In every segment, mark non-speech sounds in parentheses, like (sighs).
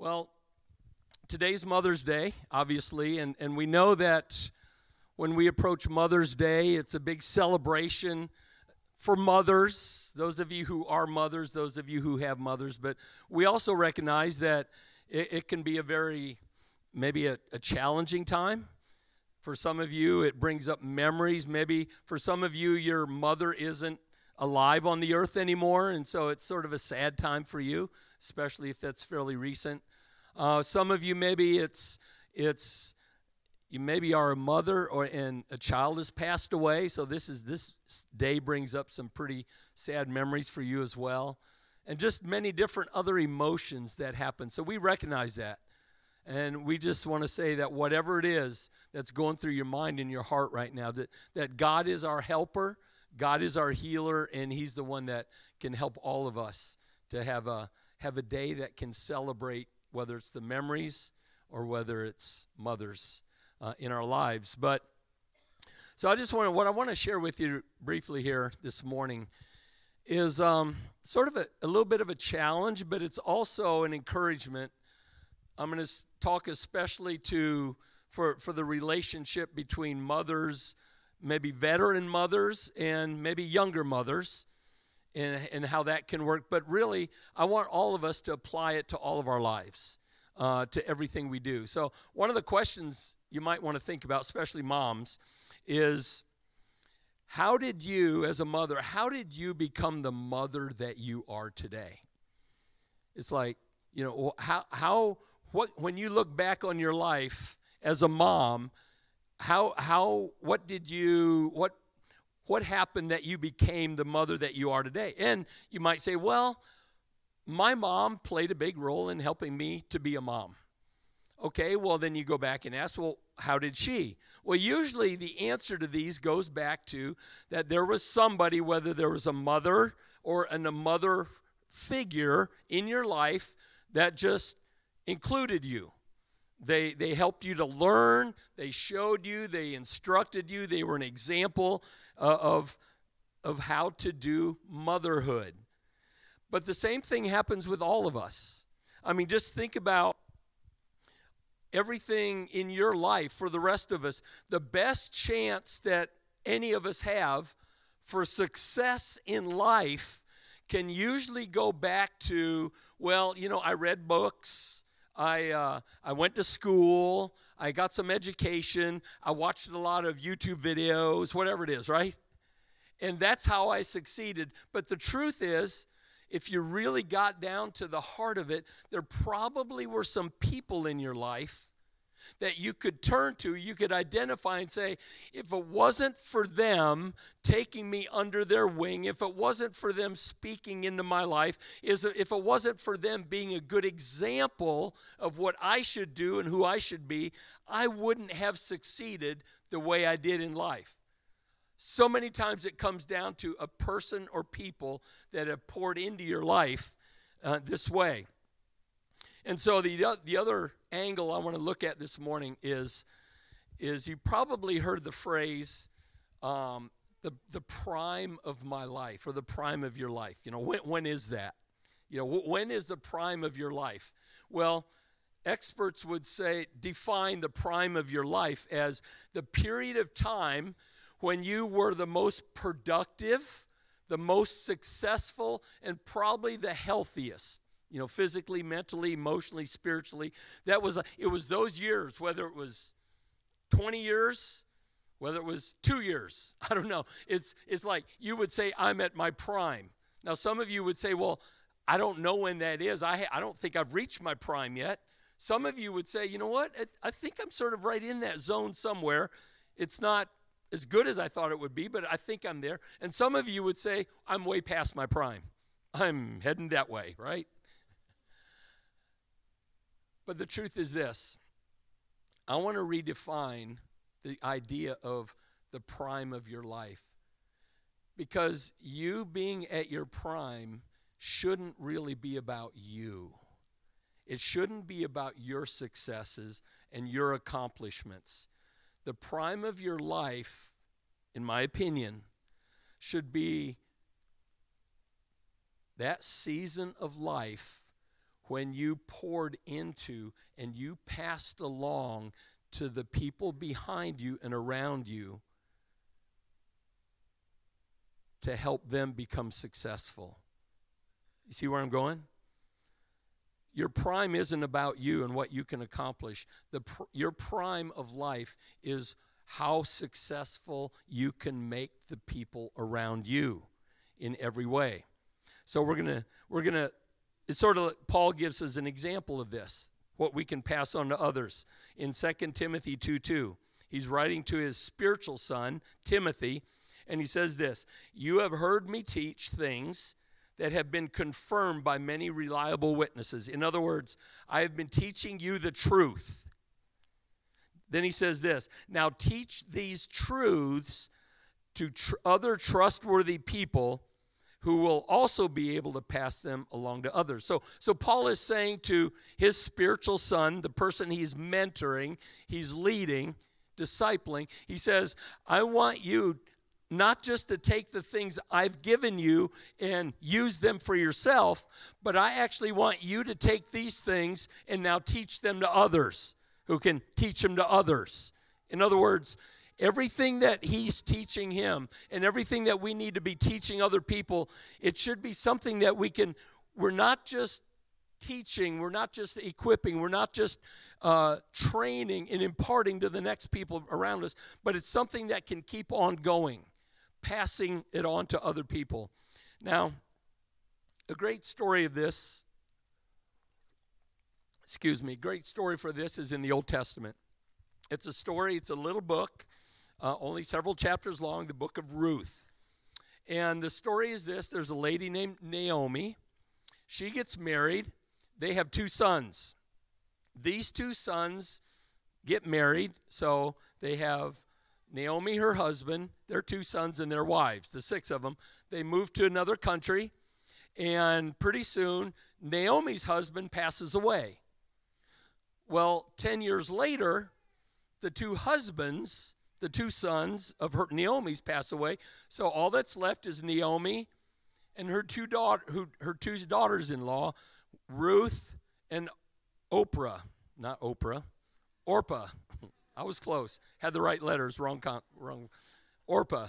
Well, today's Mother's Day, obviously, and, and we know that when we approach Mother's Day, it's a big celebration for mothers, those of you who are mothers, those of you who have mothers, but we also recognize that it, it can be a very, maybe a, a challenging time. For some of you, it brings up memories. Maybe for some of you, your mother isn't alive on the earth anymore, and so it's sort of a sad time for you, especially if that's fairly recent. Uh, some of you maybe it's it's you maybe are a mother or and a child has passed away, so this is this day brings up some pretty sad memories for you as well, and just many different other emotions that happen. So we recognize that. And we just want to say that whatever it is that's going through your mind and your heart right now, that, that God is our helper, God is our healer, and He's the one that can help all of us to have a, have a day that can celebrate whether it's the memories or whether it's mothers uh, in our lives. But so I just want to, what I want to share with you briefly here this morning is um, sort of a, a little bit of a challenge, but it's also an encouragement. I'm going to talk especially to for for the relationship between mothers, maybe veteran mothers and maybe younger mothers and, and how that can work. But really, I want all of us to apply it to all of our lives, uh, to everything we do. So, one of the questions you might want to think about, especially moms, is how did you, as a mother, how did you become the mother that you are today? It's like, you know, how, how, what, when you look back on your life as a mom, how, how, what did you, what what happened that you became the mother that you are today? And you might say, well, my mom played a big role in helping me to be a mom. Okay, well, then you go back and ask, well, how did she? Well, usually the answer to these goes back to that there was somebody, whether there was a mother or a mother figure in your life that just included you. They, they helped you to learn, they showed you, they instructed you, they were an example uh, of, of how to do motherhood. But the same thing happens with all of us. I mean, just think about everything in your life for the rest of us. The best chance that any of us have for success in life can usually go back to, well, you know, I read books. I, uh, I went to school, I got some education, I watched a lot of YouTube videos, whatever it is, right? And that's how I succeeded. But the truth is, if you really got down to the heart of it, there probably were some people in your life that you could turn to, you could identify and say, if it wasn't for them taking me under their wing, if it wasn't for them speaking into my life, is if it wasn't for them being a good example of what I should do and who I should be, I wouldn't have succeeded the way I did in life. So many times it comes down to a person or people that have poured into your life uh, this way. And so the, the other angle I want to look at this morning is, is you probably heard the phrase, um, the, the prime of my life or the prime of your life. You know, when, when is that? You know, when is the prime of your life? Well, experts would say define the prime of your life as the period of time when you were the most productive, the most successful, and probably the healthiest you know, physically, mentally, emotionally, spiritually. That was, it was those years, whether it was 20 years, whether it was two years, (laughs) I don't know. It's, it's like you would say, I'm at my prime. Now, some of you would say, well, I don't know when that is. I, I don't think I've reached my prime yet. Some of you would say, you know what? I think I'm sort of right in that zone somewhere. It's not as good as I thought it would be, but I think I'm there. And some of you would say, I'm way past my prime. I'm heading that way, right? But the truth is this I want to redefine the idea of the prime of your life. Because you being at your prime shouldn't really be about you. It shouldn't be about your successes and your accomplishments. The prime of your life, in my opinion, should be that season of life when you poured into and you passed along to the people behind you and around you to help them become successful. You see where I'm going? Your prime isn't about you and what you can accomplish. The pr- your prime of life is how successful you can make the people around you in every way. So we're going to we're going to it's sort of like Paul gives us an example of this, what we can pass on to others. In 2 Timothy 2 2, he's writing to his spiritual son, Timothy, and he says this You have heard me teach things that have been confirmed by many reliable witnesses. In other words, I have been teaching you the truth. Then he says this Now teach these truths to tr- other trustworthy people who will also be able to pass them along to others. So, so Paul is saying to his spiritual son, the person he's mentoring, he's leading, discipling, he says, I want you not just to take the things I've given you and use them for yourself, but I actually want you to take these things and now teach them to others who can teach them to others. In other words, everything that he's teaching him and everything that we need to be teaching other people, it should be something that we can, we're not just teaching, we're not just equipping, we're not just uh, training and imparting to the next people around us, but it's something that can keep on going, passing it on to other people. Now, a great story of this, excuse me, great story for this is in the Old Testament. It's a story, it's a little book uh, only several chapters long, the book of Ruth. And the story is this there's a lady named Naomi. She gets married. They have two sons. These two sons get married. So they have Naomi, her husband, their two sons, and their wives, the six of them. They move to another country. And pretty soon, Naomi's husband passes away. Well, 10 years later, the two husbands the two sons of her Naomi's pass away. So all that's left is Naomi and her two daughter who her two daughters-in-law, Ruth and Oprah, not Oprah, Orpah. I was close. Had the right letters, wrong con- wrong Orpah.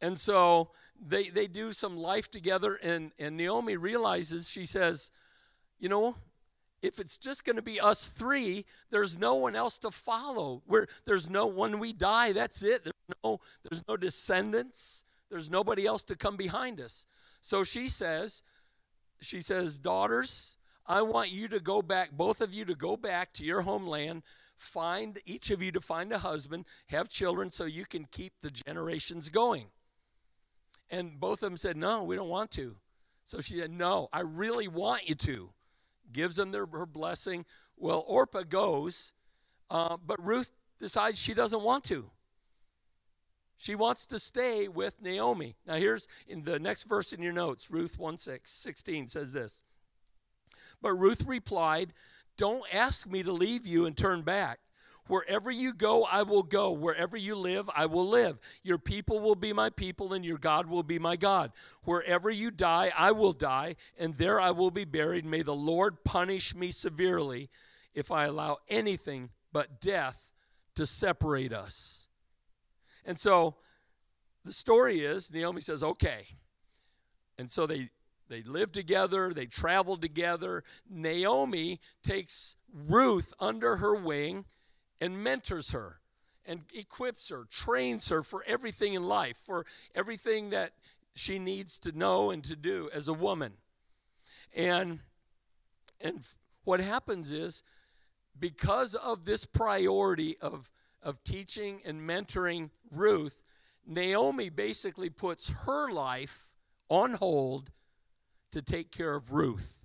And so they they do some life together and and Naomi realizes she says, "You know, if it's just going to be us three, there's no one else to follow. Where there's no when we die, that's it. There's no there's no descendants. There's nobody else to come behind us. So she says, she says, daughters, I want you to go back, both of you to go back to your homeland, find each of you to find a husband, have children so you can keep the generations going. And both of them said, No, we don't want to. So she said, No, I really want you to gives them their, her blessing. Well, Orpah goes, uh, but Ruth decides she doesn't want to. She wants to stay with Naomi. Now, here's in the next verse in your notes Ruth 1 6, 16 says this. But Ruth replied, Don't ask me to leave you and turn back. Wherever you go, I will go. Wherever you live, I will live. Your people will be my people, and your God will be my God. Wherever you die, I will die, and there I will be buried. May the Lord punish me severely if I allow anything but death to separate us. And so the story is Naomi says, okay. And so they they live together, they travel together. Naomi takes Ruth under her wing and mentors her and equips her, trains her for everything in life, for everything that she needs to know and to do as a woman. And and what happens is because of this priority of of teaching and mentoring Ruth, Naomi basically puts her life on hold to take care of Ruth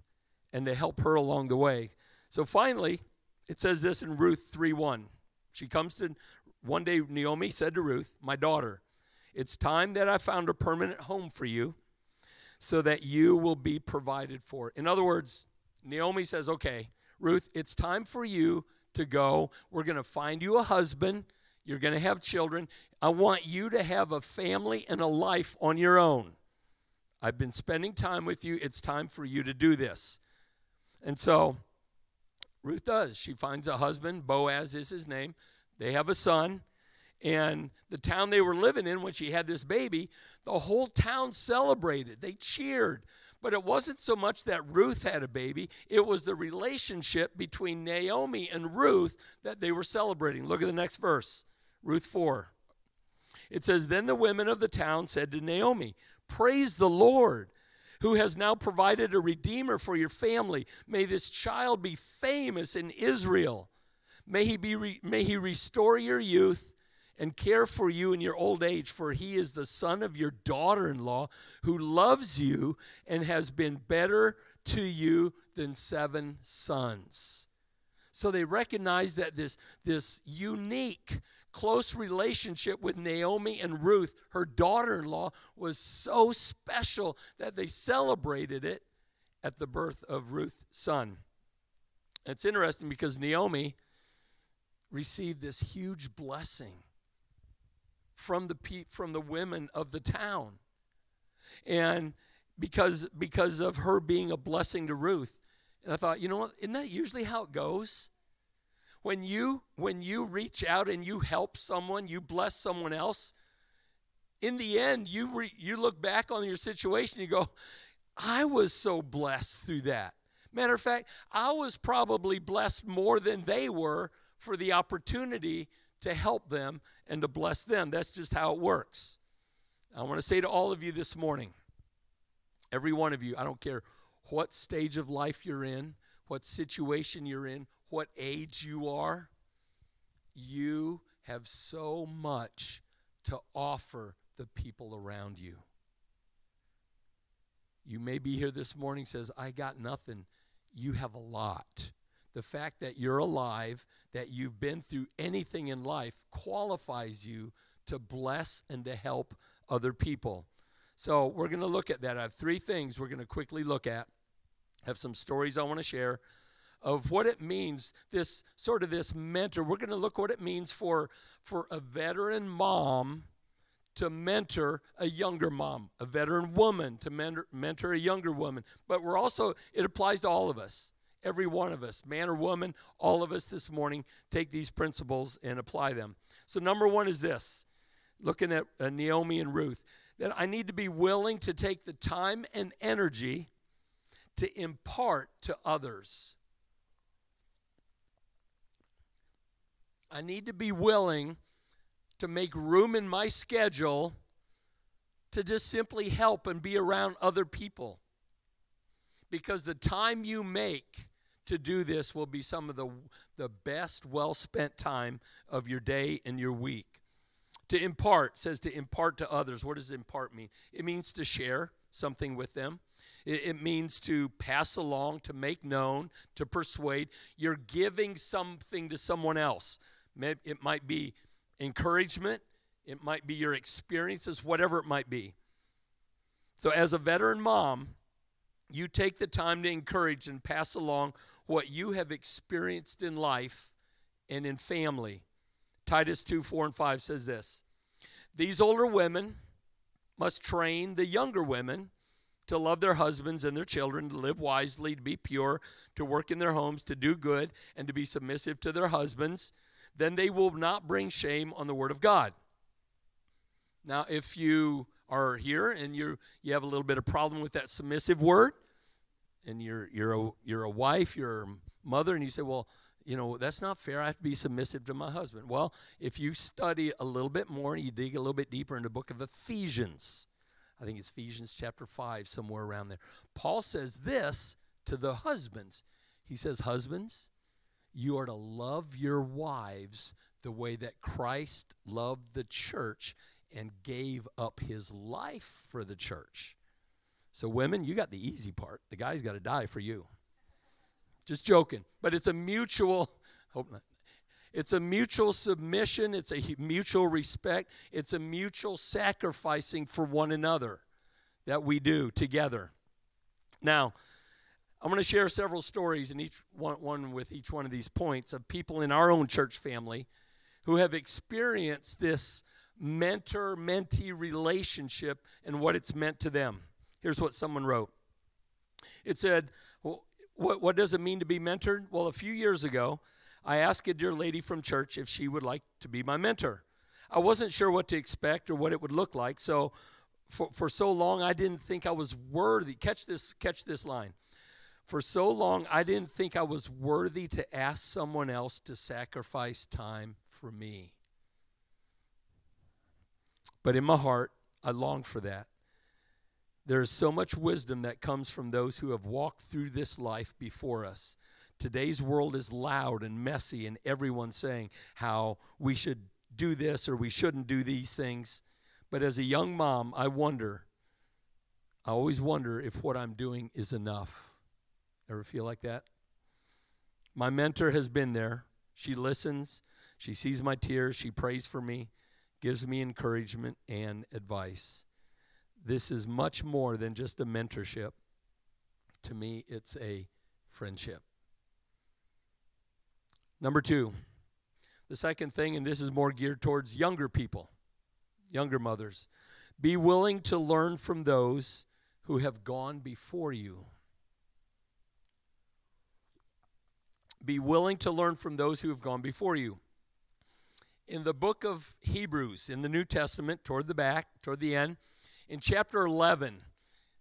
and to help her along the way. So finally, it says this in Ruth 3 1. She comes to, one day, Naomi said to Ruth, My daughter, it's time that I found a permanent home for you so that you will be provided for. In other words, Naomi says, Okay, Ruth, it's time for you to go. We're going to find you a husband. You're going to have children. I want you to have a family and a life on your own. I've been spending time with you. It's time for you to do this. And so Ruth does. She finds a husband, Boaz is his name. They have a son. And the town they were living in when she had this baby, the whole town celebrated. They cheered. But it wasn't so much that Ruth had a baby, it was the relationship between Naomi and Ruth that they were celebrating. Look at the next verse Ruth 4. It says, Then the women of the town said to Naomi, Praise the Lord, who has now provided a redeemer for your family. May this child be famous in Israel. May he, be re- may he restore your youth and care for you in your old age, for he is the son of your daughter in law who loves you and has been better to you than seven sons. So they recognize that this, this unique, close relationship with Naomi and Ruth, her daughter in law, was so special that they celebrated it at the birth of Ruth's son. It's interesting because Naomi received this huge blessing from the from the women of the town. And because because of her being a blessing to Ruth. And I thought, you know what? Isn't that usually how it goes? When you when you reach out and you help someone, you bless someone else, in the end you re, you look back on your situation you go, I was so blessed through that. Matter of fact, I was probably blessed more than they were for the opportunity to help them and to bless them. That's just how it works. I want to say to all of you this morning, every one of you, I don't care what stage of life you're in, what situation you're in, what age you are, you have so much to offer the people around you. You may be here this morning says, I got nothing. You have a lot the fact that you're alive, that you've been through anything in life, qualifies you to bless and to help other people. So we're going to look at that. I have three things we're going to quickly look at. Have some stories I want to share of what it means this sort of this mentor we're going to look what it means for for a veteran mom to mentor a younger mom a veteran woman to mentor, mentor a younger woman but we're also it applies to all of us every one of us, man or woman, all of us this morning, take these principles and apply them. So, number one is this looking at uh, Naomi and Ruth, that I need to be willing to take the time and energy to impart to others. I need to be willing to make room in my schedule to just simply help and be around other people. Because the time you make to do this will be some of the, the best, well spent time of your day and your week. To impart says to impart to others. What does impart mean? It means to share something with them. It, means to pass along, to make known, to persuade. You're giving something to someone else. It might be encouragement, it might be your experiences, whatever it might be. So, as a veteran mom, you take the time to encourage and pass along what you have experienced in life and in family. Titus 2 4 and 5 says this These older women must train the younger women to love their husbands and their children, to live wisely, to be pure, to work in their homes, to do good, and to be submissive to their husbands. Then they will not bring shame on the word of God. Now, if you are here and you you have a little bit of problem with that submissive word, and you're you're a you're a wife, you're a mother, and you say, well, you know, that's not fair. I have to be submissive to my husband. Well, if you study a little bit more and you dig a little bit deeper in the book of Ephesians, I think it's Ephesians chapter 5, somewhere around there. Paul says this to the husbands. He says, Husbands, you are to love your wives the way that Christ loved the church and gave up his life for the church. So, women, you got the easy part. The guy's got to die for you. Just joking. But it's a mutual, hope not. It's a mutual submission, it's a mutual respect, it's a mutual sacrificing for one another that we do together. Now, I'm going to share several stories in each one, one with each one of these points of people in our own church family who have experienced this mentor mentee relationship and what it's meant to them. Here's what someone wrote it said, what, what does it mean to be mentored? Well, a few years ago, I asked a dear lady from church if she would like to be my mentor. I wasn't sure what to expect or what it would look like, so for, for so long I didn't think I was worthy. Catch this, catch this line. For so long I didn't think I was worthy to ask someone else to sacrifice time for me. But in my heart, I long for that. There is so much wisdom that comes from those who have walked through this life before us. Today's world is loud and messy, and everyone's saying how we should do this or we shouldn't do these things. But as a young mom, I wonder, I always wonder if what I'm doing is enough. Ever feel like that? My mentor has been there. She listens, she sees my tears, she prays for me, gives me encouragement and advice. This is much more than just a mentorship. To me, it's a friendship. Number two, the second thing, and this is more geared towards younger people, younger mothers, be willing to learn from those who have gone before you. Be willing to learn from those who have gone before you. In the book of Hebrews, in the New Testament, toward the back, toward the end, in chapter 11,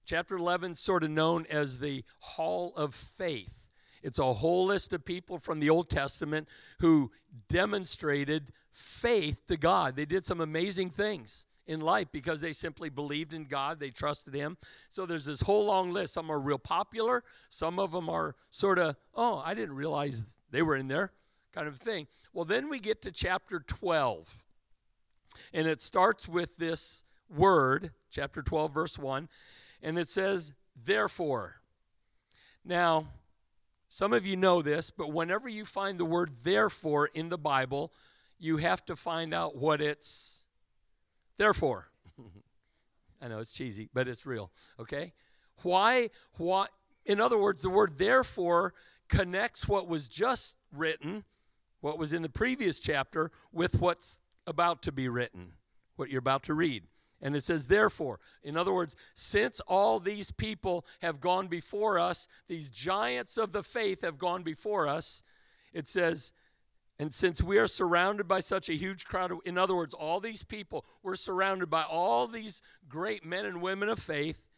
chapter 11, sort of known as the Hall of Faith. It's a whole list of people from the Old Testament who demonstrated faith to God. They did some amazing things in life because they simply believed in God, they trusted Him. So there's this whole long list. Some are real popular, some of them are sort of, oh, I didn't realize they were in there kind of thing. Well, then we get to chapter 12, and it starts with this word, chapter 12, verse 1, and it says, therefore. Now, some of you know this, but whenever you find the word therefore in the Bible, you have to find out what it's therefore. (laughs) I know it's cheesy, but it's real, okay? Why why in other words, the word therefore connects what was just written, what was in the previous chapter with what's about to be written, what you're about to read. And it says, therefore. In other words, since all these people have gone before us, these giants of the faith have gone before us, it says, and since we are surrounded by such a huge crowd, of, in other words, all these people, we're surrounded by all these great men and women of faith.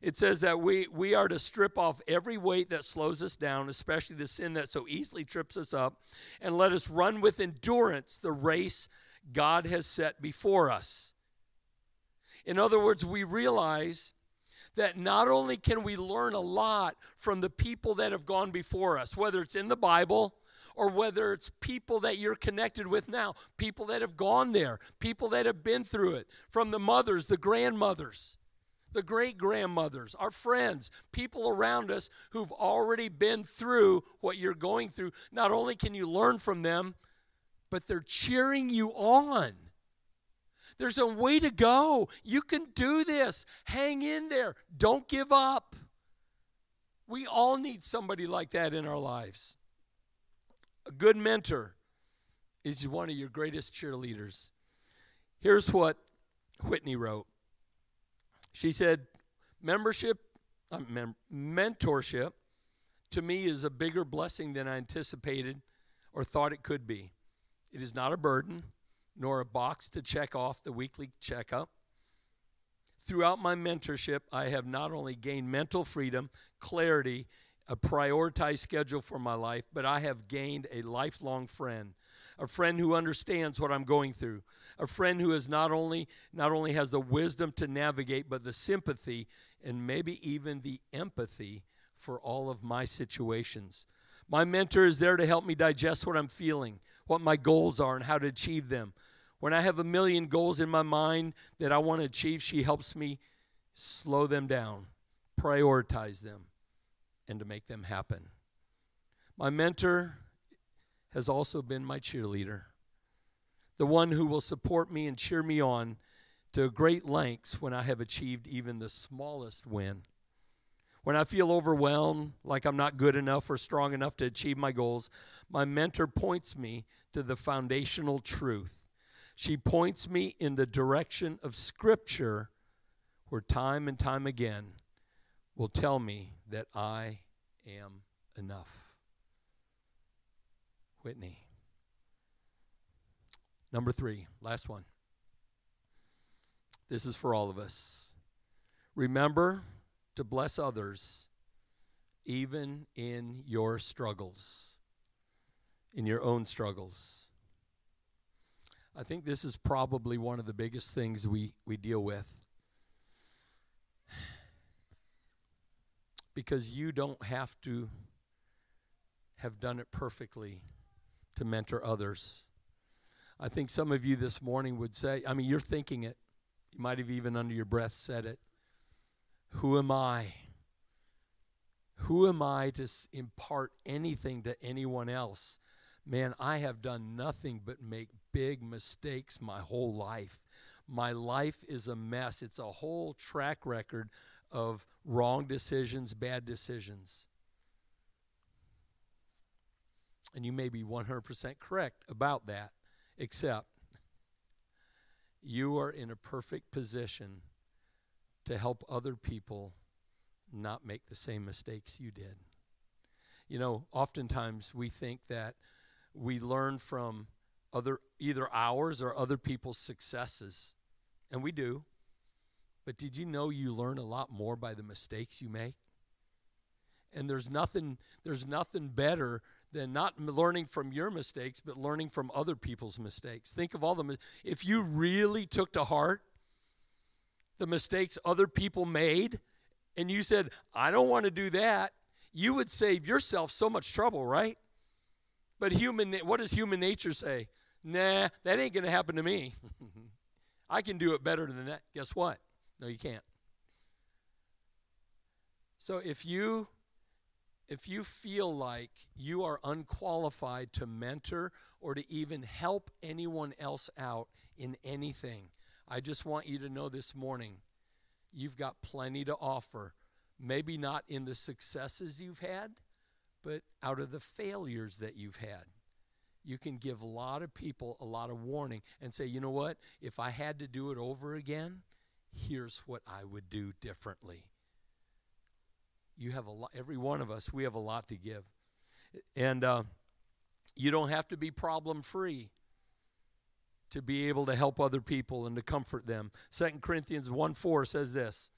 It says that we, we are to strip off every weight that slows us down, especially the sin that so easily trips us up, and let us run with endurance the race God has set before us. In other words, we realize that not only can we learn a lot from the people that have gone before us, whether it's in the Bible or whether it's people that you're connected with now, people that have gone there, people that have been through it, from the mothers, the grandmothers, the great grandmothers, our friends, people around us who've already been through what you're going through. Not only can you learn from them, but they're cheering you on. There's a way to go. You can do this. Hang in there. Don't give up. We all need somebody like that in our lives. A good mentor is one of your greatest cheerleaders. Here's what Whitney wrote. She said, Membership, uh, mem- mentorship to me is a bigger blessing than I anticipated or thought it could be. It is not a burden, nor a box to check off the weekly checkup. Throughout my mentorship, I have not only gained mental freedom, clarity, a prioritized schedule for my life, but I have gained a lifelong friend, a friend who understands what I'm going through, a friend who is not only not only has the wisdom to navigate, but the sympathy and maybe even the empathy for all of my situations. My mentor is there to help me digest what I'm feeling, what my goals are, and how to achieve them. When I have a million goals in my mind that I want to achieve, she helps me slow them down, prioritize them, and to make them happen. My mentor has also been my cheerleader, the one who will support me and cheer me on to great lengths when I have achieved even the smallest win. When I feel overwhelmed, like I'm not good enough or strong enough to achieve my goals, my mentor points me to the foundational truth. She points me in the direction of Scripture, where time and time again will tell me that I am enough. Whitney. Number three, last one. This is for all of us. Remember to bless others even in your struggles, in your own struggles. I think this is probably one of the biggest things we, we deal with. (sighs) Because you don't have to have done it perfectly to mentor others. I think some of you this morning would say, I mean, you're thinking it. You might have even under your breath said it. Who am I? Who am I to impart anything to anyone else? Man, I have done nothing but make big mistakes my whole life. My life is a mess. It's a whole track record of wrong decisions, bad decisions. And you may be 100% correct about that, except you are in a perfect position to help other people not make the same mistakes you did. You know, oftentimes we think that we learn from other either ours or other people's successes, and we do. But did you know you learn a lot more by the mistakes you make? And there's nothing there's nothing better than not learning from your mistakes, but learning from other people's mistakes. Think of all the, if you really took to heart the mistakes other people made, and you said, I don't want to do that, you would save yourself so much trouble, right? But human, what does human nature say? Nah, that ain't going to happen to me. (laughs) I can do it better than that. Guess what? No, you can't. So if you if you feel like you are unqualified to mentor or to even help anyone else out in anything, I just want you to know this morning you've got plenty to offer. Maybe not in the successes you've had, but out of the failures that you've had. You can give a lot of people a lot of warning and say, you know what? If I had to do it over again, here's what I would do differently you have a lot, every one of us, we have a lot to give. And uh, you don't have to be problem free to be able to help other people and to comfort them. Second Corinthians 1 4 says this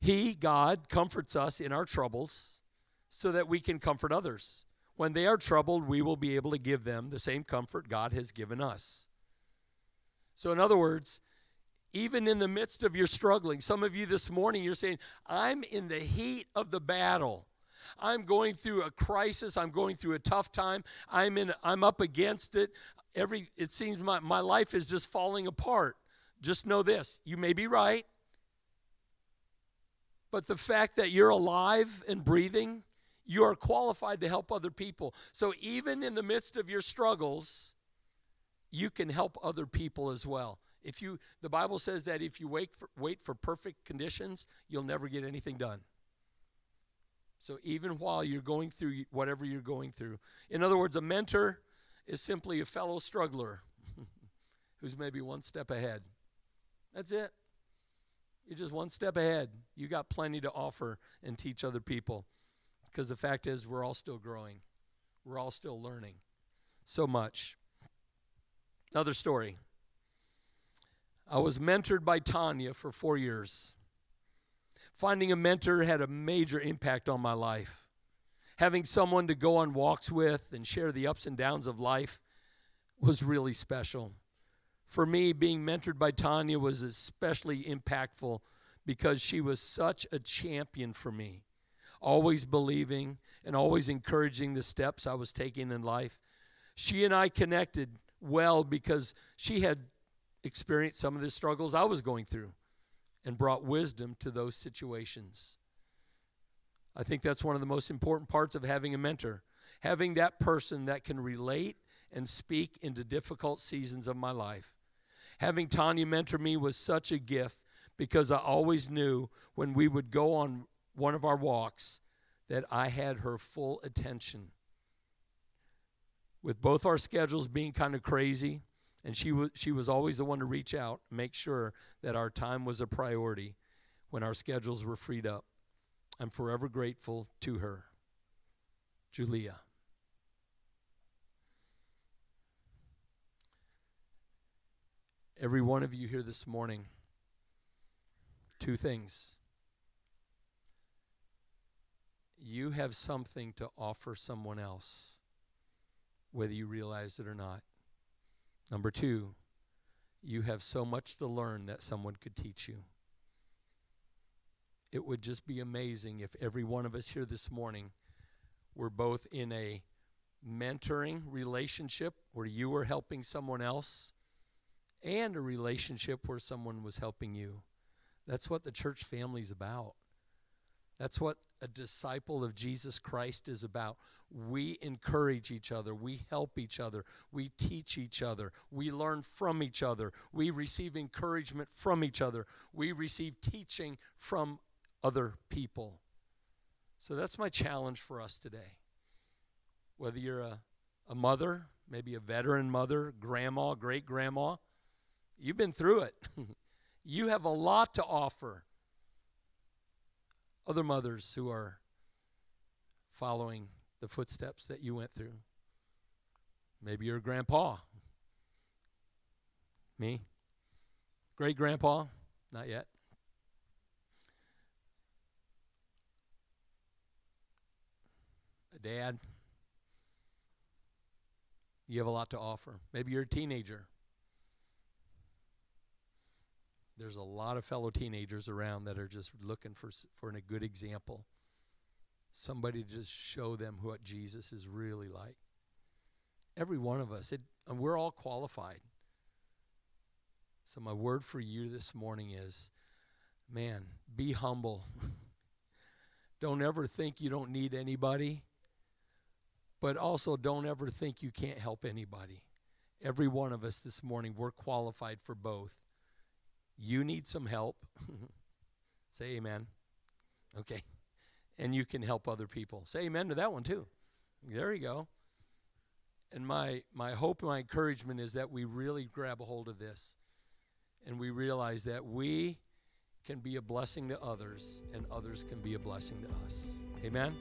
He, God, comforts us in our troubles so that we can comfort others. When they are troubled, we will be able to give them the same comfort God has given us. So, in other words, even in the midst of your struggling. Some of you this morning, you're saying, I'm in the heat of the battle. I'm going through a crisis. I'm going through a tough time. I'm in I'm up against it. Every it seems my, my life is just falling apart. Just know this. You may be right. But the fact that you're alive and breathing, you are qualified to help other people. So even in the midst of your struggles, you can help other people as well. If you, the Bible says that if you wait for, wait for perfect conditions, you'll never get anything done. So even while you're going through whatever you're going through, in other words, a mentor is simply a fellow struggler (laughs) who's maybe one step ahead. That's it. You're just one step ahead. You got plenty to offer and teach other people. Because the fact is, we're all still growing, we're all still learning so much. Another story. I was mentored by Tanya for four years. Finding a mentor had a major impact on my life. Having someone to go on walks with and share the ups and downs of life was really special. For me, being mentored by Tanya was especially impactful because she was such a champion for me, always believing and always encouraging the steps I was taking in life. She and I connected well because she had experienced some of the struggles I was going through and brought wisdom to those situations. I think that's one of the most important parts of having a mentor. Having that person that can relate and speak into difficult seasons of my life. Having Tanya mentor me was such a gift because I always knew when we would go on one of our walks that I had her full attention. With both our schedules being kind of crazy, and she was she was always the one to reach out, make sure that our time was a priority when our schedules were freed up. I'm forever grateful to her. Julia. Every one of you here this morning, two things. You have something to offer someone else, whether you realize it or not. Number two, you have so much to learn that someone could teach you. It would just be amazing if every one of us here this morning were both in a mentoring relationship where you were helping someone else and a relationship where someone was helping you. That's what the church family is about. That's what a disciple of Jesus Christ is about. We encourage each other. We help each other. We teach each other. We learn from each other. We receive encouragement from each other. We receive teaching from other people. So that's my challenge for us today. Whether you're a, a mother, maybe a veteran mother, grandma, great grandma, you've been through it. (laughs) you have a lot to offer other mothers who are following the footsteps that you went through. Maybe you're a grandpa. Me? Great grandpa? Not yet. Dad? You have a lot to offer. Maybe you're a teenager. There's a lot of fellow teenagers around that are just looking for for a good example. Somebody to just show them what Jesus is really like. Every one of us, it, and we're all qualified. So my word for you this morning is, man, be humble. (laughs) don't ever think you don't need anybody, but also don't ever think you can't help anybody. Every one of us this morning, we're qualified for both you need some help, (laughs) say amen. Okay. And you can help other people. Say amen to that one too. There you go. And my my hope and my encouragement is that we really grab a hold of this and we realize that we can be a blessing to others and others can be a blessing to us. Amen.